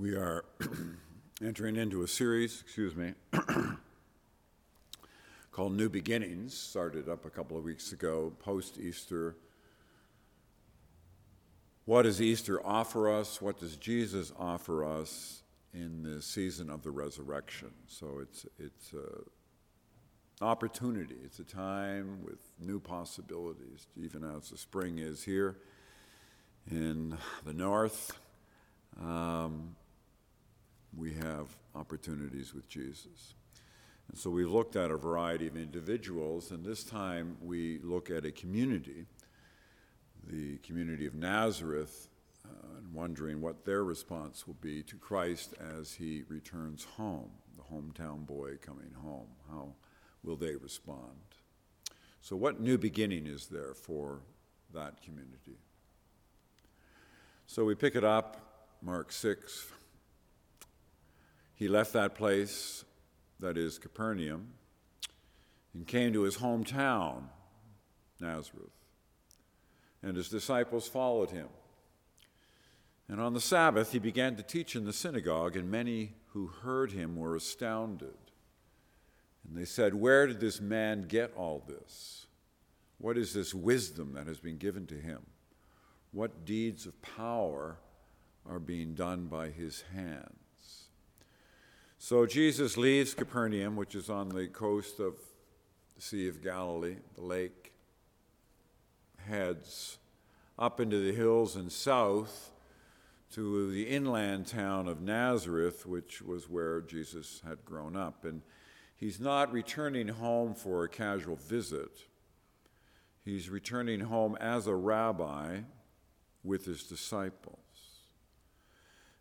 We are entering into a series, excuse me, called New Beginnings, started up a couple of weeks ago, post Easter. What does Easter offer us? What does Jesus offer us in the season of the resurrection? So it's, it's an opportunity, it's a time with new possibilities, even as the spring is here in the north. Um, we have opportunities with Jesus. And so we've looked at a variety of individuals, and this time we look at a community, the community of Nazareth, uh, and wondering what their response will be to Christ as he returns home, the hometown boy coming home. How will they respond? So, what new beginning is there for that community? So we pick it up, Mark 6, he left that place, that is Capernaum, and came to his hometown, Nazareth. And his disciples followed him. And on the Sabbath, he began to teach in the synagogue, and many who heard him were astounded. And they said, Where did this man get all this? What is this wisdom that has been given to him? What deeds of power are being done by his hand? So Jesus leaves Capernaum, which is on the coast of the Sea of Galilee, the lake, heads up into the hills and south to the inland town of Nazareth, which was where Jesus had grown up. And he's not returning home for a casual visit. He's returning home as a rabbi with his disciples.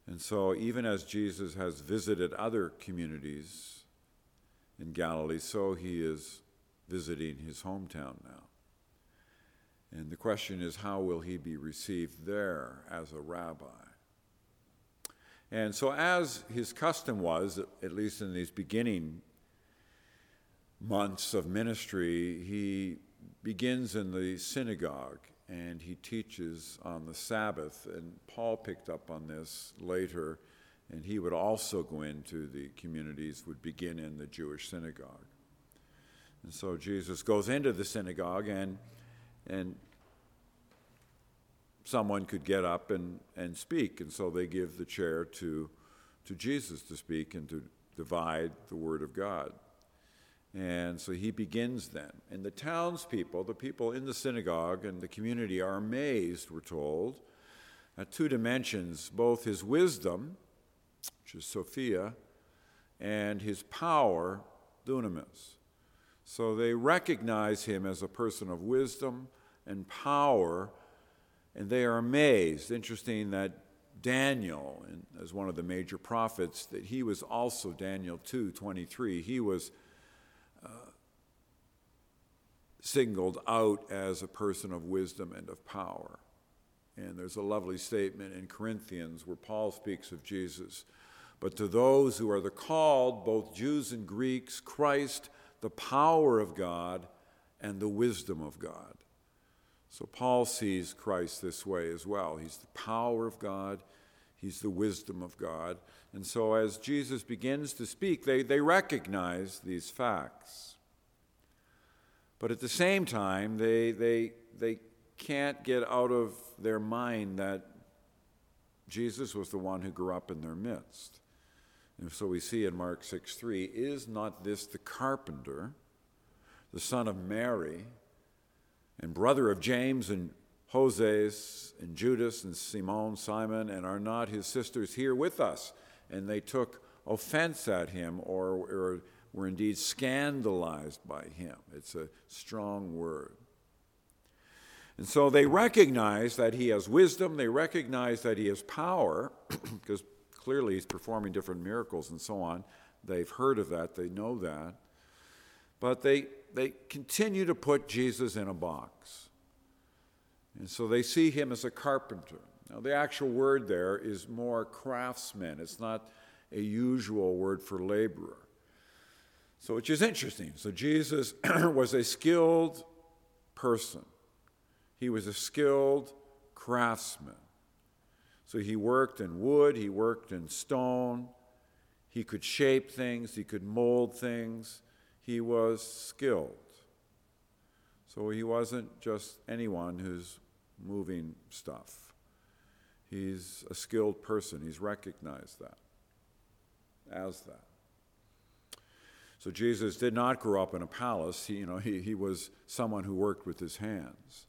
And so, even as Jesus has visited other communities in Galilee, so he is visiting his hometown now. And the question is, how will he be received there as a rabbi? And so, as his custom was, at least in these beginning months of ministry, he begins in the synagogue and he teaches on the Sabbath. And Paul picked up on this later, and he would also go into the communities, would begin in the Jewish synagogue. And so Jesus goes into the synagogue, and, and someone could get up and, and speak. And so they give the chair to, to Jesus to speak and to divide the Word of God. And so he begins then. And the townspeople, the people in the synagogue and the community, are amazed, we're told, at two dimensions both his wisdom, which is Sophia, and his power, dunamis. So they recognize him as a person of wisdom and power, and they are amazed. Interesting that Daniel, as one of the major prophets, that he was also Daniel 2 23. He was singled out as a person of wisdom and of power. And there's a lovely statement in Corinthians where Paul speaks of Jesus. But to those who are the called, both Jews and Greeks, Christ, the power of God and the wisdom of God. So Paul sees Christ this way as well. He's the power of God, he's the wisdom of God. And so as Jesus begins to speak, they, they recognize these facts. But at the same time, they, they, they can't get out of their mind that Jesus was the one who grew up in their midst. And so we see in Mark 6 3, is not this the carpenter, the son of Mary, and brother of James and Joses and Judas and Simon, Simon, and are not his sisters here with us? And they took offense at him or, or were indeed scandalized by him. It's a strong word. And so they recognize that he has wisdom, they recognize that he has power, because clearly he's performing different miracles and so on. They've heard of that, they know that. But they, they continue to put Jesus in a box. And so they see him as a carpenter. Now, the actual word there is more craftsman, it's not a usual word for laborer. So, which is interesting. So, Jesus was a skilled person, he was a skilled craftsman. So he worked in wood, he worked in stone, he could shape things, he could mold things, he was skilled. So he wasn't just anyone who's moving stuff. He's a skilled person. He's recognized that as that. So Jesus did not grow up in a palace. He, you know, he, he was someone who worked with his hands.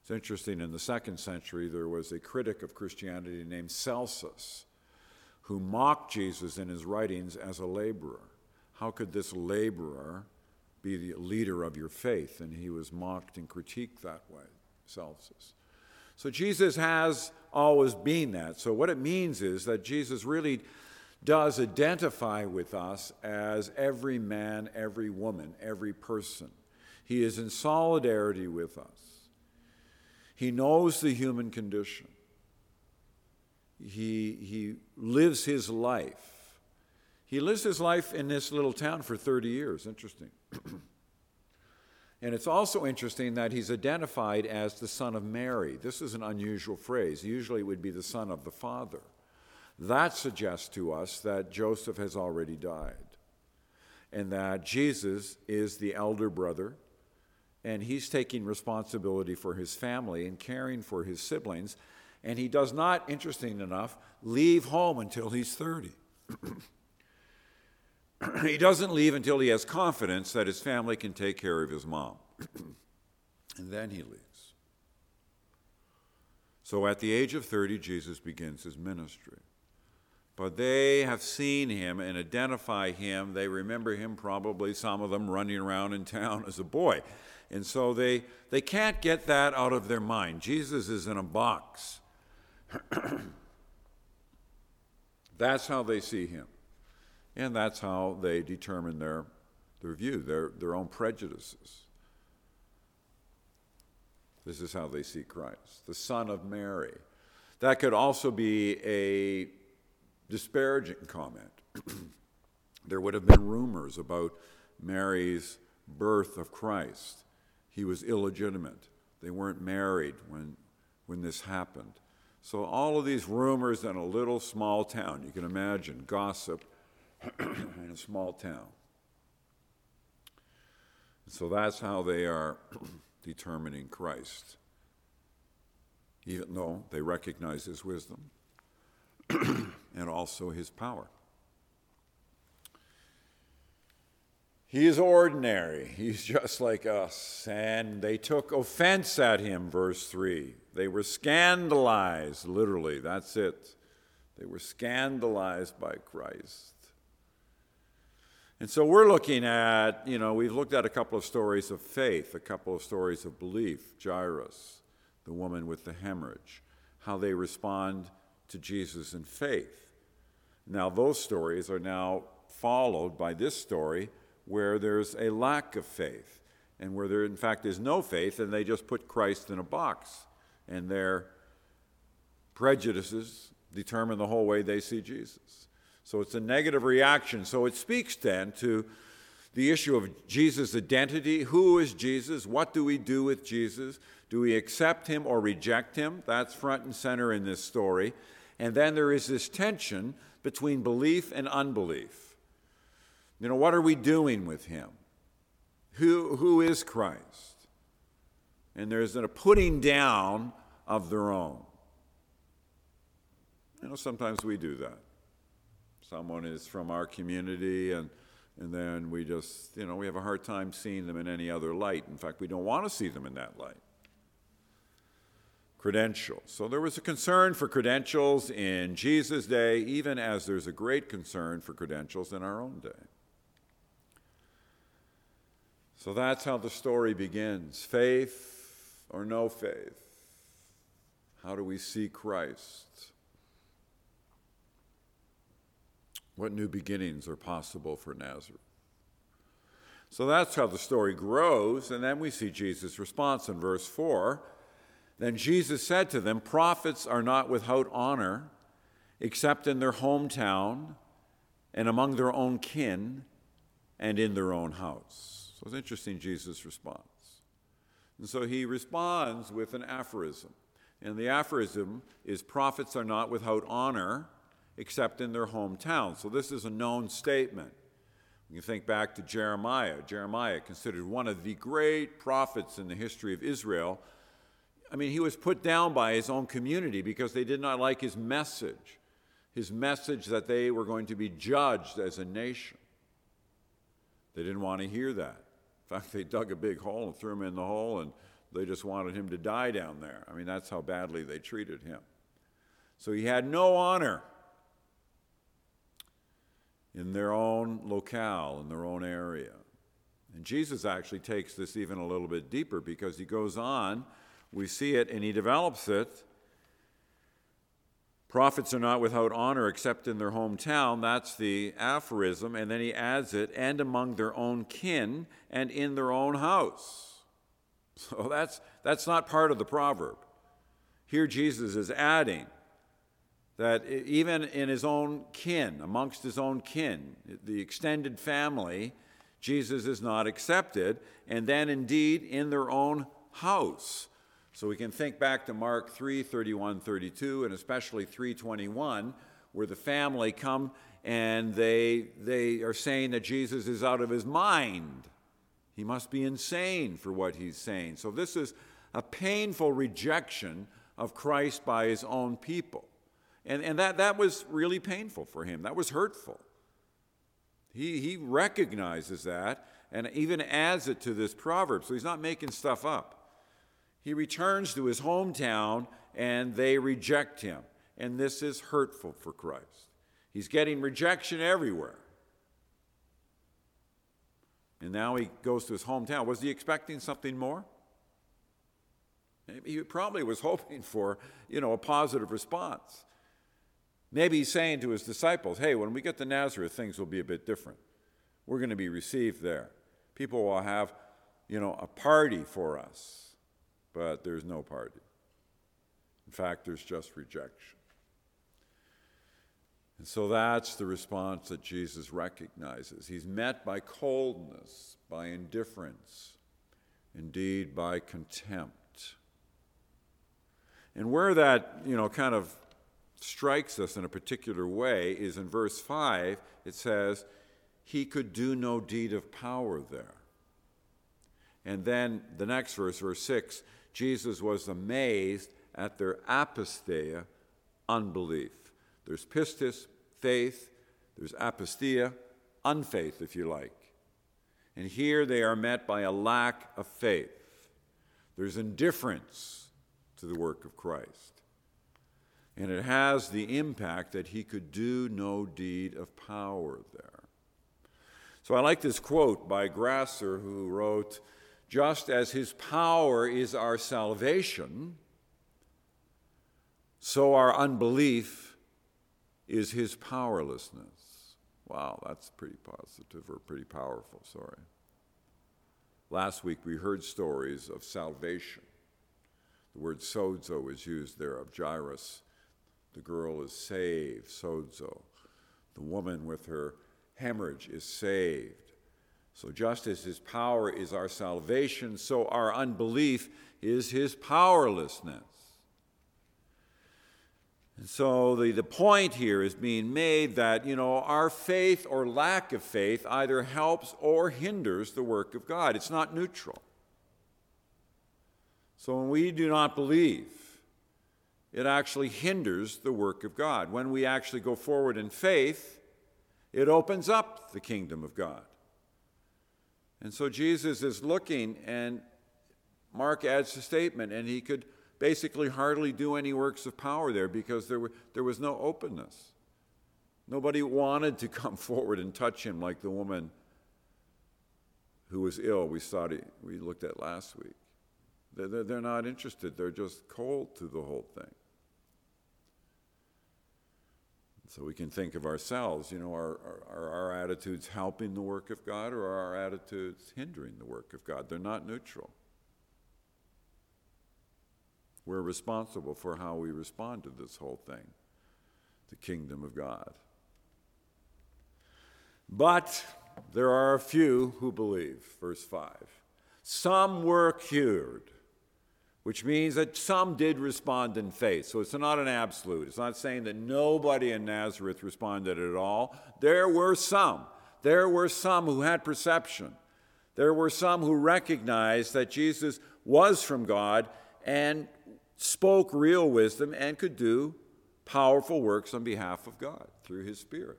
It's interesting, in the second century, there was a critic of Christianity named Celsus who mocked Jesus in his writings as a laborer. How could this laborer be the leader of your faith? And he was mocked and critiqued that way, Celsus. So Jesus has always been that. So what it means is that Jesus really does identify with us as every man, every woman, every person. He is in solidarity with us. He knows the human condition. He, he lives his life. He lives his life in this little town for 30 years. Interesting. and it's also interesting that he's identified as the son of Mary. This is an unusual phrase. Usually it would be the son of the Father. That suggests to us that Joseph has already died and that Jesus is the elder brother and he's taking responsibility for his family and caring for his siblings. And he does not, interesting enough, leave home until he's 30. he doesn't leave until he has confidence that his family can take care of his mom. and then he leaves. So at the age of 30, Jesus begins his ministry. But they have seen him and identify him. They remember him probably, some of them running around in town as a boy. And so they, they can't get that out of their mind. Jesus is in a box. that's how they see him. And that's how they determine their, their view, their, their own prejudices. This is how they see Christ, the Son of Mary. That could also be a disparaging comment. there would have been rumors about Mary's birth of Christ. He was illegitimate. They weren't married when, when this happened. So, all of these rumors in a little small town, you can imagine gossip in a small town. So, that's how they are determining Christ, even though they recognize his wisdom and also his power. He is ordinary. He's just like us. And they took offense at him, verse 3. They were scandalized, literally. That's it. They were scandalized by Christ. And so we're looking at, you know, we've looked at a couple of stories of faith, a couple of stories of belief. Jairus, the woman with the hemorrhage, how they respond to Jesus in faith. Now, those stories are now followed by this story where there's a lack of faith and where there, in fact, is no faith, and they just put Christ in a box, and their prejudices determine the whole way they see Jesus. So it's a negative reaction. So it speaks then to the issue of Jesus' identity. Who is Jesus? What do we do with Jesus? Do we accept him or reject him? That's front and center in this story. And then there is this tension between belief and unbelief. You know, what are we doing with him? Who, who is Christ? And there's a putting down of their own. You know, sometimes we do that. Someone is from our community, and, and then we just, you know, we have a hard time seeing them in any other light. In fact, we don't want to see them in that light credentials. So there was a concern for credentials in Jesus' day, even as there's a great concern for credentials in our own day. So that's how the story begins faith or no faith. How do we see Christ? What new beginnings are possible for Nazareth? So that's how the story grows, and then we see Jesus' response in verse 4 then Jesus said to them, Prophets are not without honor, except in their hometown and among their own kin and in their own house. So it's interesting, Jesus' response. And so he responds with an aphorism. And the aphorism is prophets are not without honor except in their hometown. So this is a known statement. You think back to Jeremiah. Jeremiah, considered one of the great prophets in the history of Israel. I mean, he was put down by his own community because they did not like his message, his message that they were going to be judged as a nation. They didn't want to hear that. In fact, they dug a big hole and threw him in the hole, and they just wanted him to die down there. I mean, that's how badly they treated him. So he had no honor in their own locale, in their own area. And Jesus actually takes this even a little bit deeper because he goes on, we see it, and he develops it. Prophets are not without honor except in their hometown. That's the aphorism. And then he adds it, and among their own kin and in their own house. So that's, that's not part of the proverb. Here Jesus is adding that even in his own kin, amongst his own kin, the extended family, Jesus is not accepted, and then indeed in their own house. So we can think back to Mark 3 31, 32, and especially 321, where the family come and they, they are saying that Jesus is out of his mind. He must be insane for what he's saying. So this is a painful rejection of Christ by his own people. And, and that, that was really painful for him. That was hurtful. He, he recognizes that and even adds it to this proverb. So he's not making stuff up. He returns to his hometown and they reject him. And this is hurtful for Christ. He's getting rejection everywhere. And now he goes to his hometown. Was he expecting something more? Maybe he probably was hoping for, you know, a positive response. Maybe he's saying to his disciples, hey, when we get to Nazareth, things will be a bit different. We're going to be received there. People will have, you know, a party for us, but there's no party. In fact, there's just rejection. And so that's the response that Jesus recognizes. He's met by coldness, by indifference, indeed by contempt. And where that, you know, kind of strikes us in a particular way is in verse 5, it says, He could do no deed of power there. And then the next verse, verse 6, Jesus was amazed at their apistia, unbelief. There's pistis, faith, there's apistia, unfaith, if you like. And here they are met by a lack of faith. There's indifference to the work of Christ. And it has the impact that he could do no deed of power there. So I like this quote by Grasser, who wrote, Just as his power is our salvation, so our unbelief is his powerlessness. Wow, that's pretty positive or pretty powerful, sorry. Last week we heard stories of salvation. The word sozo is used there of Jairus the girl is saved, sozo. The woman with her hemorrhage is saved. So, just as his power is our salvation, so our unbelief is his powerlessness. And so the, the point here is being made that, you know, our faith or lack of faith either helps or hinders the work of God. It's not neutral. So when we do not believe, it actually hinders the work of God. When we actually go forward in faith, it opens up the kingdom of God. And so Jesus is looking, and Mark adds a statement, and he could basically hardly do any works of power there because there, were, there was no openness. Nobody wanted to come forward and touch him like the woman who was ill we, saw, we looked at last week. They're, they're not interested, they're just cold to the whole thing. So we can think of ourselves, you know, are, are, our attitudes helping the work of God or are our attitudes hindering the work of God? They're not neutral. We're responsible for how we respond to this whole thing, the kingdom of God. But there are a few who believe, verse 5. Some were cured which means that some did respond in faith. So it's not an absolute. It's not saying that nobody in Nazareth responded at all. There were some. There were some who had perception. There were some who recognized that Jesus was from God and spoke real wisdom and could do powerful works on behalf of God through his Spirit.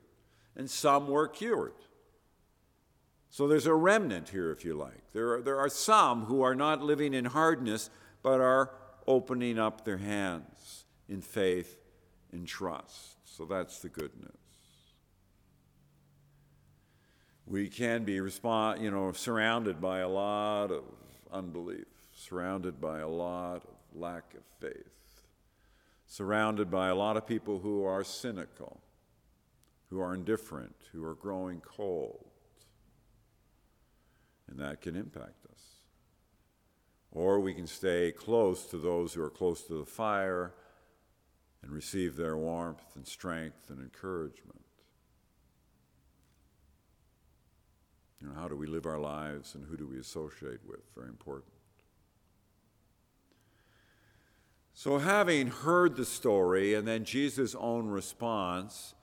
And some were cured. So there's a remnant here, if you like. There are, there are some who are not living in hardness, but are opening up their hands in faith and trust. So that's the good news. We can be respond, you know, surrounded by a lot of unbelief, surrounded by a lot of lack of faith, surrounded by a lot of people who are cynical, who are indifferent, who are growing cold. And that can impact us. Or we can stay close to those who are close to the fire and receive their warmth and strength and encouragement. You know, how do we live our lives and who do we associate with? Very important. So, having heard the story and then Jesus' own response,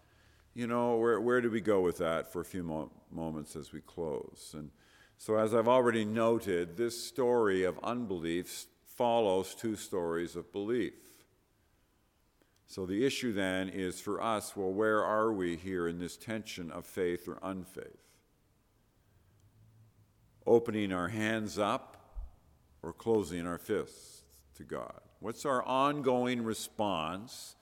you know, where, where do we go with that for a few mo- moments as we close? And so, as I've already noted, this story of unbelief follows two stories of belief. So, the issue then is for us well, where are we here in this tension of faith or unfaith? Opening our hands up or closing our fists to God? What's our ongoing response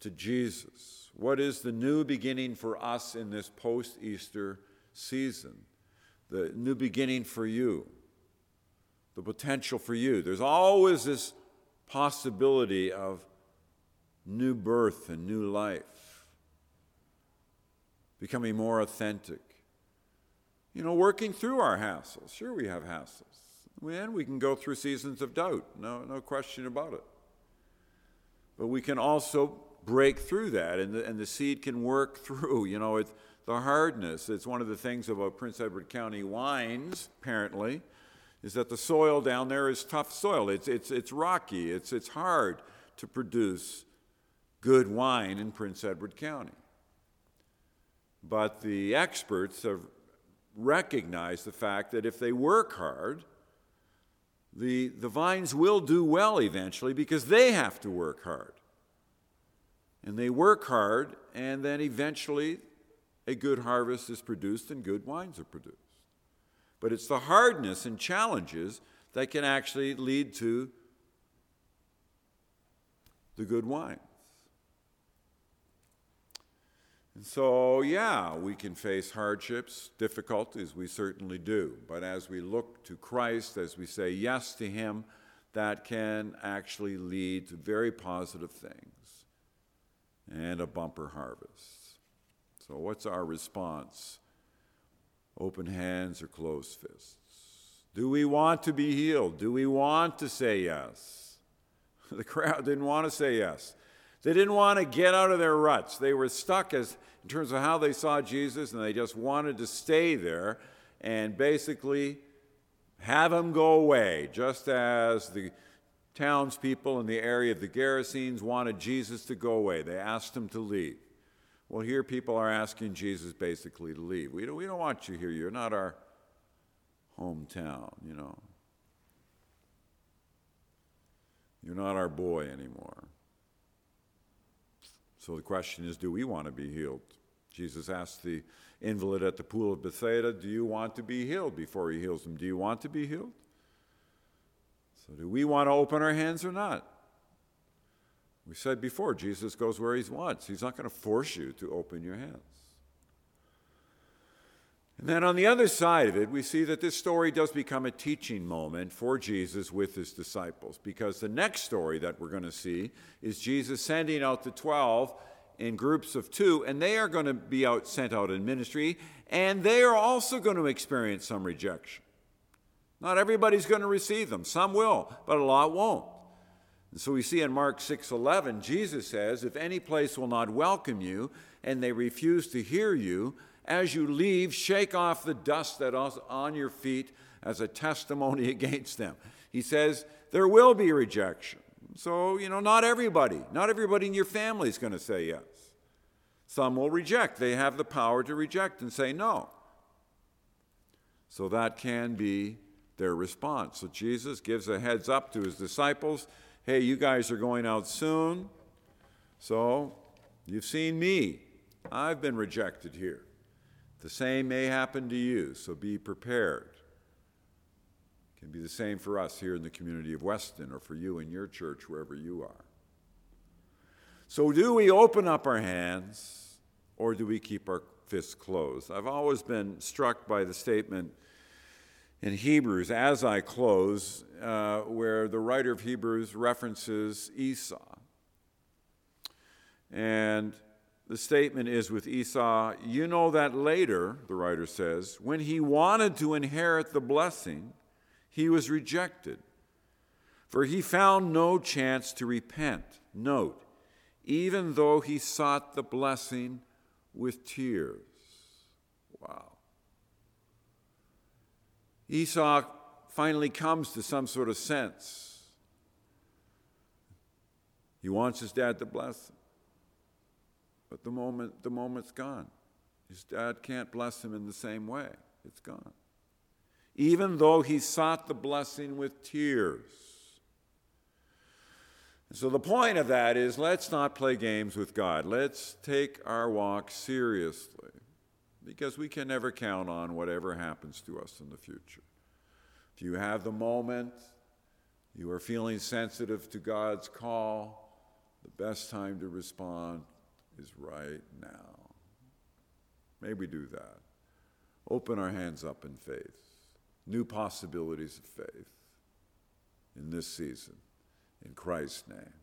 to Jesus? What is the new beginning for us in this post Easter season? The new beginning for you, the potential for you. There's always this possibility of new birth and new life, becoming more authentic. You know, working through our hassles. Sure, we have hassles. And we can go through seasons of doubt, no, no question about it. But we can also break through that, and the, and the seed can work through. You know, it's the hardness. It's one of the things about Prince Edward County wines, apparently, is that the soil down there is tough soil. It's, it's, it's rocky, it's, it's hard to produce good wine in Prince Edward County. But the experts have recognized the fact that if they work hard, the, the vines will do well eventually because they have to work hard. And they work hard, and then eventually a good harvest is produced and good wines are produced. But it's the hardness and challenges that can actually lead to the good wines. And so, yeah, we can face hardships, difficulties, we certainly do. But as we look to Christ, as we say yes to Him, that can actually lead to very positive things and a bumper harvest. So, what's our response? Open hands or closed fists? Do we want to be healed? Do we want to say yes? The crowd didn't want to say yes. They didn't want to get out of their ruts. They were stuck as in terms of how they saw Jesus, and they just wanted to stay there and basically have him go away, just as the townspeople in the area of the Gerasenes wanted Jesus to go away. They asked him to leave. Well, here people are asking Jesus basically to leave. We don't, we don't want you here. You're not our hometown, you know. You're not our boy anymore. So the question is do we want to be healed? Jesus asked the invalid at the pool of Bethsaida, Do you want to be healed before he heals him? Do you want to be healed? So do we want to open our hands or not? We said before, Jesus goes where he wants. He's not going to force you to open your hands. And then on the other side of it, we see that this story does become a teaching moment for Jesus with his disciples, because the next story that we're going to see is Jesus sending out the 12 in groups of two, and they are going to be out, sent out in ministry, and they are also going to experience some rejection. Not everybody's going to receive them. Some will, but a lot won't. So we see in Mark 6:11 Jesus says, "If any place will not welcome you and they refuse to hear you, as you leave, shake off the dust that is on your feet as a testimony against them." He says there will be rejection. So, you know, not everybody, not everybody in your family is going to say yes. Some will reject. They have the power to reject and say no. So that can be their response. So Jesus gives a heads up to his disciples hey, you guys are going out soon. So you've seen me. I've been rejected here. The same may happen to you, so be prepared. It can be the same for us here in the community of Weston or for you in your church, wherever you are. So, do we open up our hands or do we keep our fists closed? I've always been struck by the statement in Hebrews, as I close, uh, where the writer of Hebrews references Esau. And the statement is with Esau, you know that later, the writer says, when he wanted to inherit the blessing, he was rejected. For he found no chance to repent. Note, even though he sought the blessing with tears. Wow. Esau finally comes to some sort of sense. He wants his dad to bless him. But the moment the moment's gone. His dad can't bless him in the same way. It's gone. Even though he sought the blessing with tears. So the point of that is let's not play games with God. Let's take our walk seriously because we can never count on whatever happens to us in the future. If you have the moment, you are feeling sensitive to God's call, the best time to respond is right now. May we do that. Open our hands up in faith, new possibilities of faith in this season. In Christ's name.